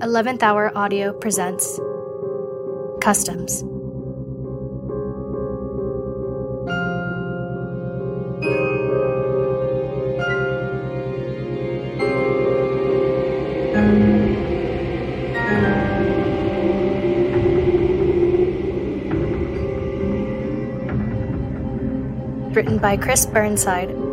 11th Hour Audio presents Customs. Written by Chris Burnside.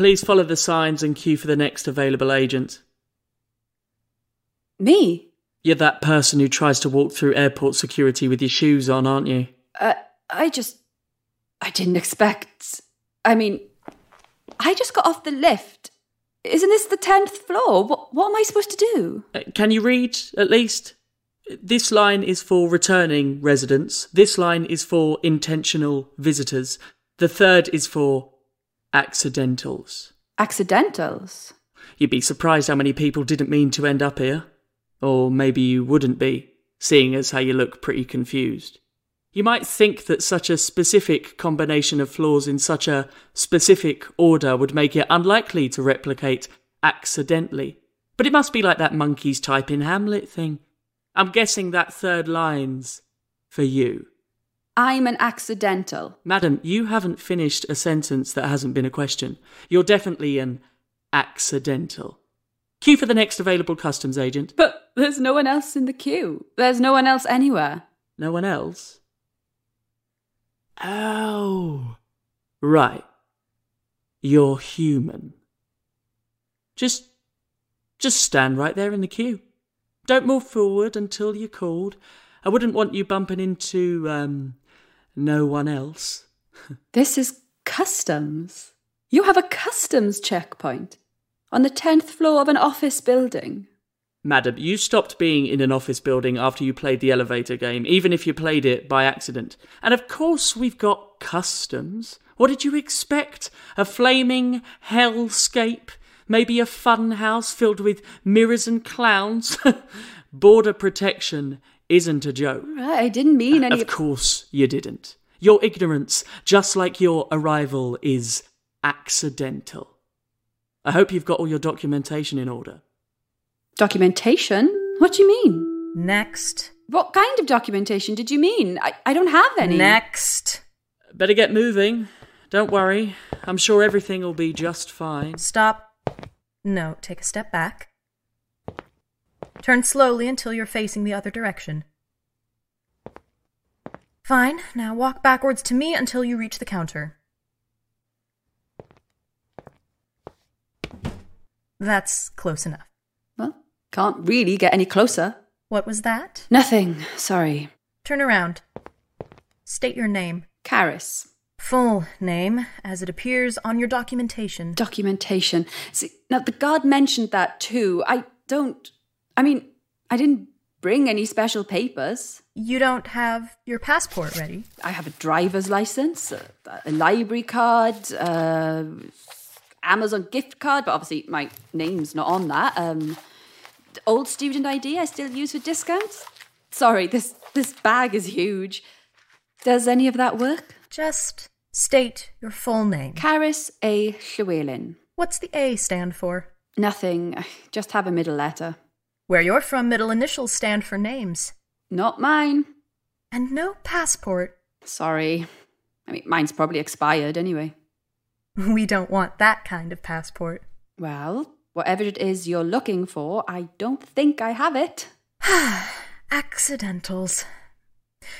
Please follow the signs and queue for the next available agent. Me? You're that person who tries to walk through airport security with your shoes on, aren't you? Uh, I just. I didn't expect. I mean, I just got off the lift. Isn't this the 10th floor? What, what am I supposed to do? Uh, Can you read, at least? This line is for returning residents. This line is for intentional visitors. The third is for accidentals. Accidentals? You'd be surprised how many people didn't mean to end up here. Or maybe you wouldn't be, seeing as how you look pretty confused. You might think that such a specific combination of flaws in such a specific order would make it unlikely to replicate accidentally. But it must be like that monkey's type in Hamlet thing. I'm guessing that third line's for you. I'm an accidental. Madam, you haven't finished a sentence that hasn't been a question. You're definitely an accidental. Queue for the next available customs agent. But there's no one else in the queue. There's no one else anywhere. No one else? Oh. Right. You're human. Just. just stand right there in the queue. Don't move forward until you're called. I wouldn't want you bumping into, um, no one else. This is customs. You have a customs checkpoint on the 10th floor of an office building. Madam, you stopped being in an office building after you played the elevator game, even if you played it by accident. And of course, we've got customs. What did you expect? A flaming hellscape? Maybe a fun house filled with mirrors and clowns? Border protection isn't a joke. I didn't mean any. Of course you didn't. Your ignorance, just like your arrival, is accidental. I hope you've got all your documentation in order. Documentation? What do you mean? Next. What kind of documentation did you mean? I, I don't have any. Next. Better get moving. Don't worry. I'm sure everything will be just fine. Stop. No, take a step back. Turn slowly until you're facing the other direction. Fine. Now walk backwards to me until you reach the counter. That's close enough. Well, can't really get any closer. What was that? Nothing. Sorry. Turn around. State your name. Carys. Full name, as it appears on your documentation. Documentation. See, now the guard mentioned that too. I don't. I mean, I didn't bring any special papers. You don't have your passport ready. I have a driver's license, a, a library card, uh, Amazon gift card, but obviously my name's not on that. Um, old student ID I still use for discounts. Sorry, this this bag is huge. Does any of that work? Just state your full name. Carys A. Llewellyn. What's the A stand for? Nothing. I Just have a middle letter. Where you're from, middle initials stand for names. Not mine. And no passport. Sorry. I mean, mine's probably expired anyway. We don't want that kind of passport. Well, whatever it is you're looking for, I don't think I have it. Accidentals.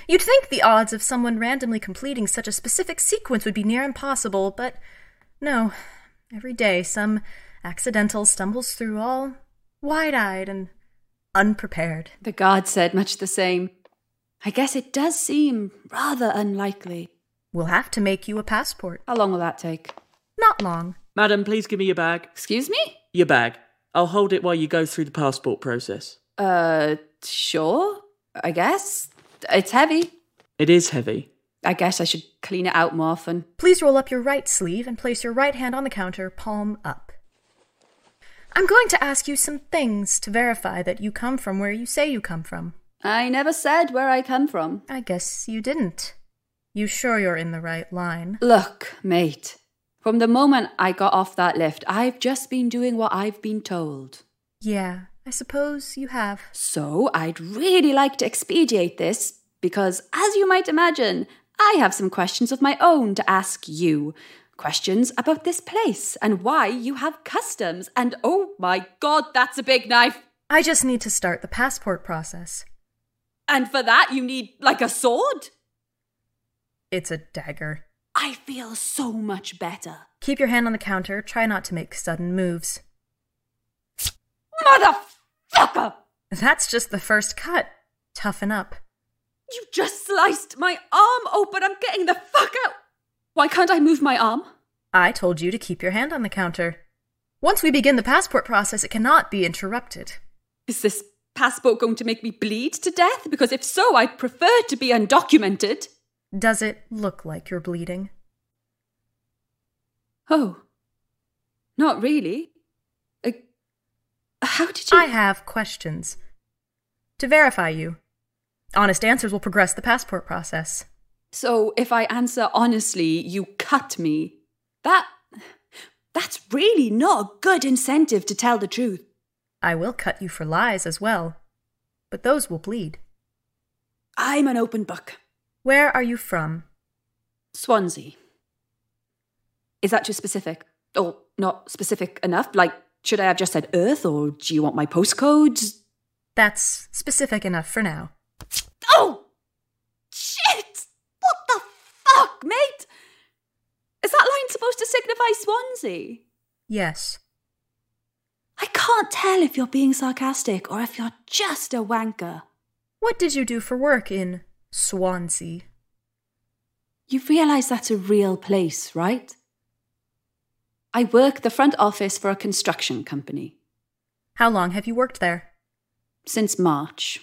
You'd think the odds of someone randomly completing such a specific sequence would be near impossible, but no. Every day, some accidental stumbles through all wide eyed and unprepared. The guard said much the same. I guess it does seem rather unlikely. We'll have to make you a passport. How long will that take? Not long. Madam, please give me your bag. Excuse me? Your bag. I'll hold it while you go through the passport process. Uh, sure, I guess. It's heavy. It is heavy. I guess I should clean it out more often. Please roll up your right sleeve and place your right hand on the counter, palm up. I'm going to ask you some things to verify that you come from where you say you come from. I never said where I come from. I guess you didn't. You sure you're in the right line? Look, mate. From the moment I got off that lift, I've just been doing what I've been told. Yeah, I suppose you have. So I'd really like to expedite this because, as you might imagine, I have some questions of my own to ask you. Questions about this place and why you have customs. And oh my god, that's a big knife! I just need to start the passport process. And for that, you need like a sword? It's a dagger. I feel so much better. Keep your hand on the counter. Try not to make sudden moves. Motherfucker! That's just the first cut. Toughen up. You just sliced my arm open. I'm getting the fuck out. Why can't I move my arm? I told you to keep your hand on the counter. Once we begin the passport process, it cannot be interrupted. Is this passport going to make me bleed to death? Because if so, I'd prefer to be undocumented. Does it look like you're bleeding? Oh, not really. Uh, how did you? I have questions. To verify you. Honest answers will progress the passport process. So if I answer honestly, you cut me. That. That's really not a good incentive to tell the truth. I will cut you for lies as well, but those will bleed. I'm an open book. Where are you from? Swansea. Is that too specific? Or not specific enough? Like, should I have just said Earth, or do you want my postcode? That's specific enough for now. Oh! Shit! What the fuck, mate? Is that line supposed to signify Swansea? Yes. I can't tell if you're being sarcastic or if you're just a wanker. What did you do for work in Swansea? You realise that's a real place, right? I work the front office for a construction company. How long have you worked there? Since March.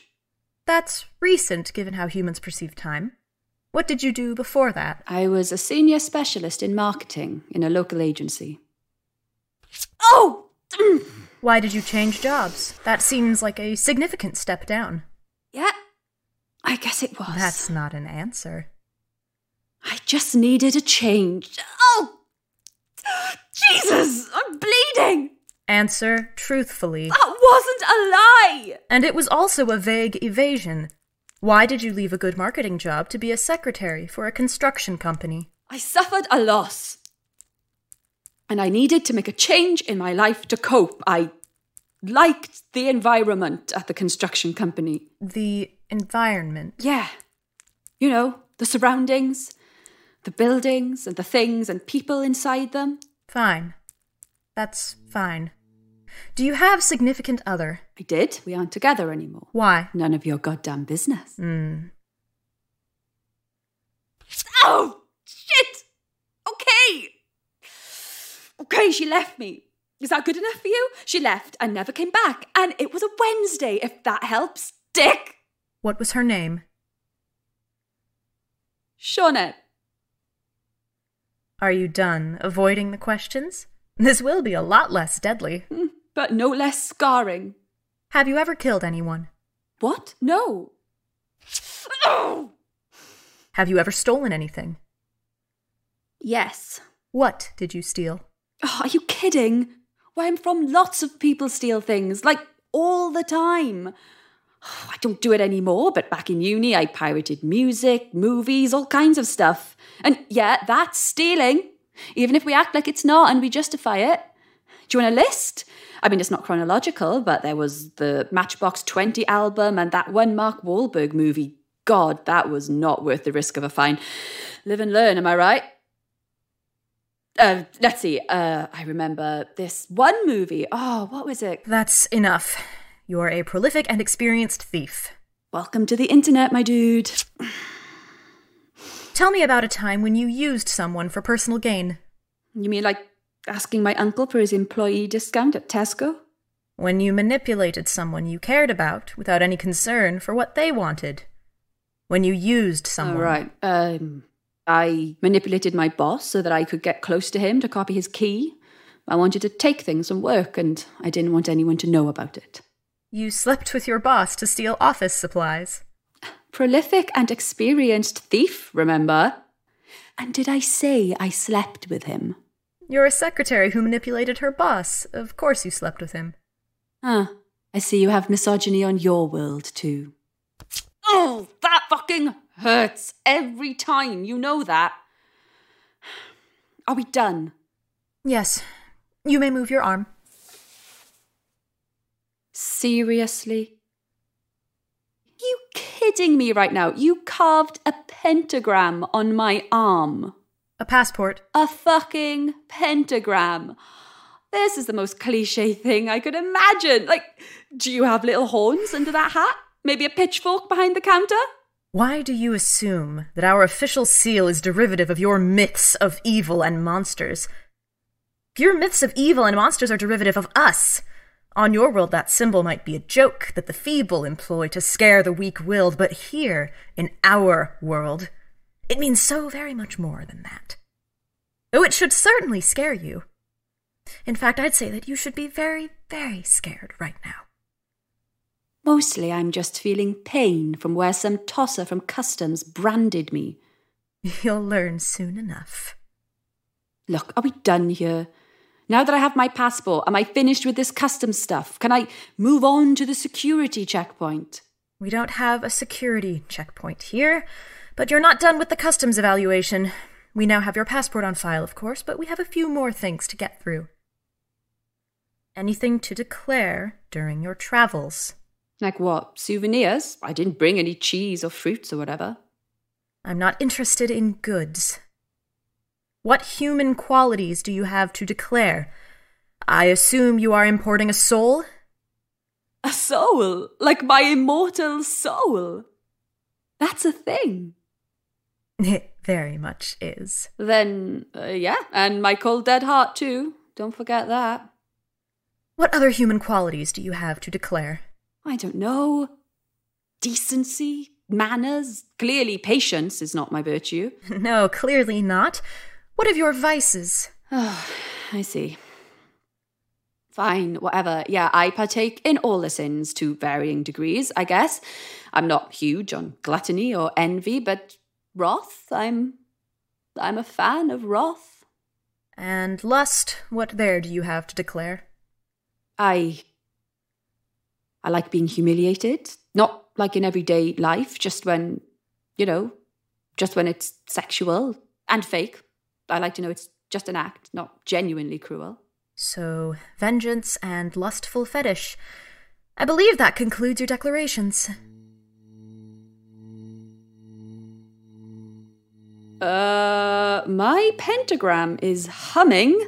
That's recent given how humans perceive time. What did you do before that? I was a senior specialist in marketing in a local agency. Oh! Why did you change jobs? That seems like a significant step down. Yeah, I guess it was. That's not an answer. I just needed a change. Oh! Jesus! I'm bleeding! Answer truthfully. That wasn't a lie! And it was also a vague evasion. Why did you leave a good marketing job to be a secretary for a construction company? I suffered a loss. And I needed to make a change in my life to cope. I liked the environment at the construction company. The environment. Yeah. You know, the surroundings, the buildings and the things and people inside them. Fine. That's fine. Do you have significant other? I did. We aren't together anymore. Why? None of your goddamn business. Hmm. Oh, shit! Okay! Okay, she left me. Is that good enough for you? She left and never came back. And it was a Wednesday, if that helps. Dick! What was her name? Sinead. Are you done avoiding the questions? This will be a lot less deadly. Hmm, But no less scarring. Have you ever killed anyone? What? No. Oh! Have you ever stolen anything? Yes. What did you steal? Oh, are you kidding? Why, I'm from lots of people steal things, like all the time. Oh, I don't do it anymore, but back in uni, I pirated music, movies, all kinds of stuff. And yeah, that's stealing, even if we act like it's not and we justify it. Do you want a list? I mean, it's not chronological, but there was the Matchbox 20 album and that one Mark Wahlberg movie. God, that was not worth the risk of a fine. Live and learn, am I right? Uh, let's see. Uh, I remember this one movie. Oh, what was it? That's enough. You're a prolific and experienced thief. Welcome to the internet, my dude. Tell me about a time when you used someone for personal gain. You mean like asking my uncle for his employee discount at Tesco? When you manipulated someone you cared about without any concern for what they wanted. When you used someone. All right. Um, I manipulated my boss so that I could get close to him to copy his key. I wanted to take things from work, and I didn't want anyone to know about it. You slept with your boss to steal office supplies. Prolific and experienced thief, remember? And did I say I slept with him? You're a secretary who manipulated her boss. Of course you slept with him. Ah, I see you have misogyny on your world, too. Oh, that fucking hurts every time. You know that. Are we done? Yes. You may move your arm. Seriously? You kidding me right now? You carved a pentagram on my arm. A passport. A fucking pentagram. This is the most cliche thing I could imagine. Like, do you have little horns under that hat? Maybe a pitchfork behind the counter? Why do you assume that our official seal is derivative of your myths of evil and monsters? Your myths of evil and monsters are derivative of us. On your world, that symbol might be a joke that the feeble employ to scare the weak willed, but here, in our world, it means so very much more than that. Oh, it should certainly scare you. In fact, I'd say that you should be very, very scared right now. Mostly I'm just feeling pain from where some tosser from customs branded me. You'll learn soon enough. Look, are we done here? Now that I have my passport, am I finished with this customs stuff? Can I move on to the security checkpoint? We don't have a security checkpoint here, but you're not done with the customs evaluation. We now have your passport on file, of course, but we have a few more things to get through. Anything to declare during your travels? Like what? Souvenirs? I didn't bring any cheese or fruits or whatever. I'm not interested in goods. What human qualities do you have to declare? I assume you are importing a soul? A soul? Like my immortal soul? That's a thing. It very much is. Then, uh, yeah, and my cold dead heart too. Don't forget that. What other human qualities do you have to declare? I don't know. Decency, manners. Clearly, patience is not my virtue. No, clearly not. What of your vices? Oh, I see. Fine, whatever. Yeah, I partake in all the sins to varying degrees, I guess. I'm not huge on gluttony or envy, but wrath, I'm I'm a fan of wrath. And lust, what there do you have to declare? I I like being humiliated, not like in everyday life, just when, you know, just when it's sexual and fake. I like to know it's just an act, not genuinely cruel. So, vengeance and lustful fetish. I believe that concludes your declarations. Uh, my pentagram is humming.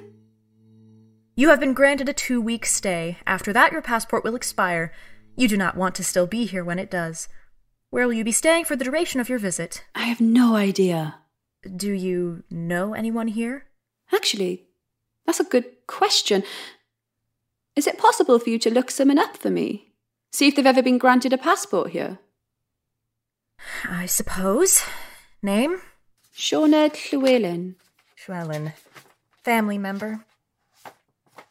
You have been granted a two week stay. After that, your passport will expire. You do not want to still be here when it does. Where will you be staying for the duration of your visit? I have no idea. Do you know anyone here? Actually, that's a good question. Is it possible for you to look someone up for me? See if they've ever been granted a passport here? I suppose. Name? Sinead Llewellyn. Schwellen. Family member?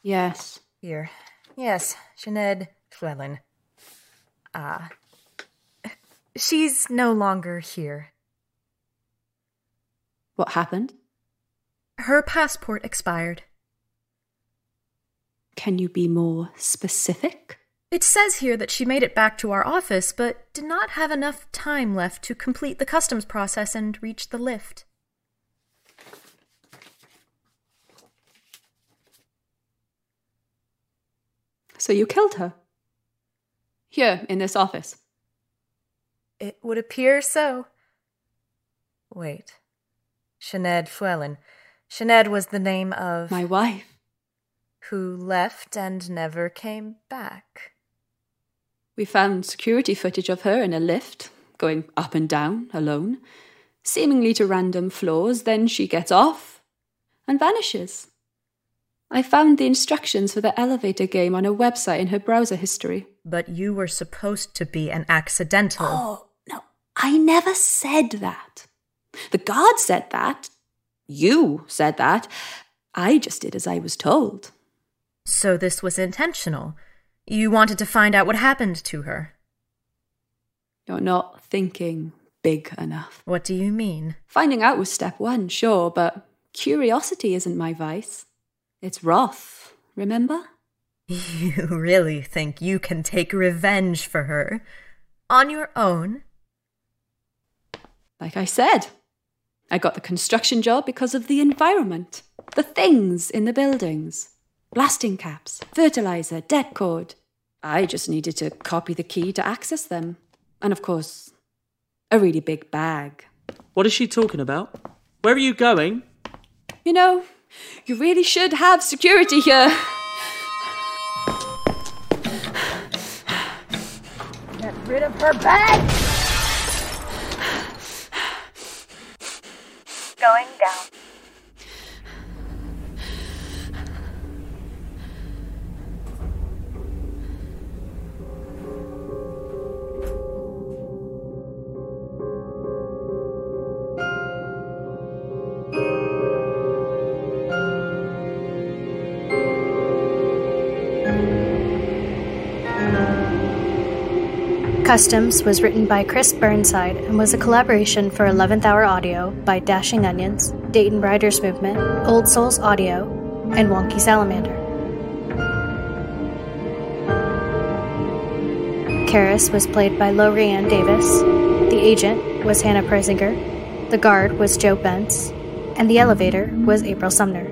Yes. Here. Yes, Sinead Llewellyn. Ah. She's no longer here. What happened? Her passport expired. Can you be more specific? It says here that she made it back to our office, but did not have enough time left to complete the customs process and reach the lift. So you killed her? Here, in this office? It would appear so. Wait. Sinead Llewellyn. Sinead was the name of. My wife. Who left and never came back. We found security footage of her in a lift, going up and down alone, seemingly to random floors. Then she gets off and vanishes. I found the instructions for the elevator game on a website in her browser history. But you were supposed to be an accidental. Oh, no, I never said that. The guard said that. You said that. I just did as I was told. So this was intentional. You wanted to find out what happened to her. You're not thinking big enough. What do you mean? Finding out was step one, sure, but curiosity isn't my vice. It's wrath, remember? You really think you can take revenge for her? On your own? Like I said, I got the construction job because of the environment, the things in the buildings blasting caps, fertilizer, det cord. I just needed to copy the key to access them. And of course, a really big bag. What is she talking about? Where are you going? You know, you really should have security here. Get rid of her bag! Going down. Customs was written by Chris Burnside and was a collaboration for 11th Hour Audio by Dashing Onions, Dayton Writers Movement, Old Souls Audio, and Wonky Salamander. Carys was played by Lowri Ann Davies, the agent was Hannah Preisinger, the guard was Joe Bence, and the elevator was April Sumner.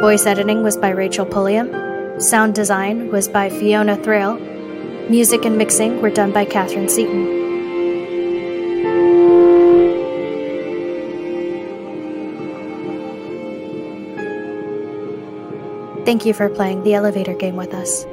Voice editing was by Rachel Pulliam, sound design was by Fiona Thraille, Music and mixing were done by Katharine Seaton. Thank you for playing the elevator game with us.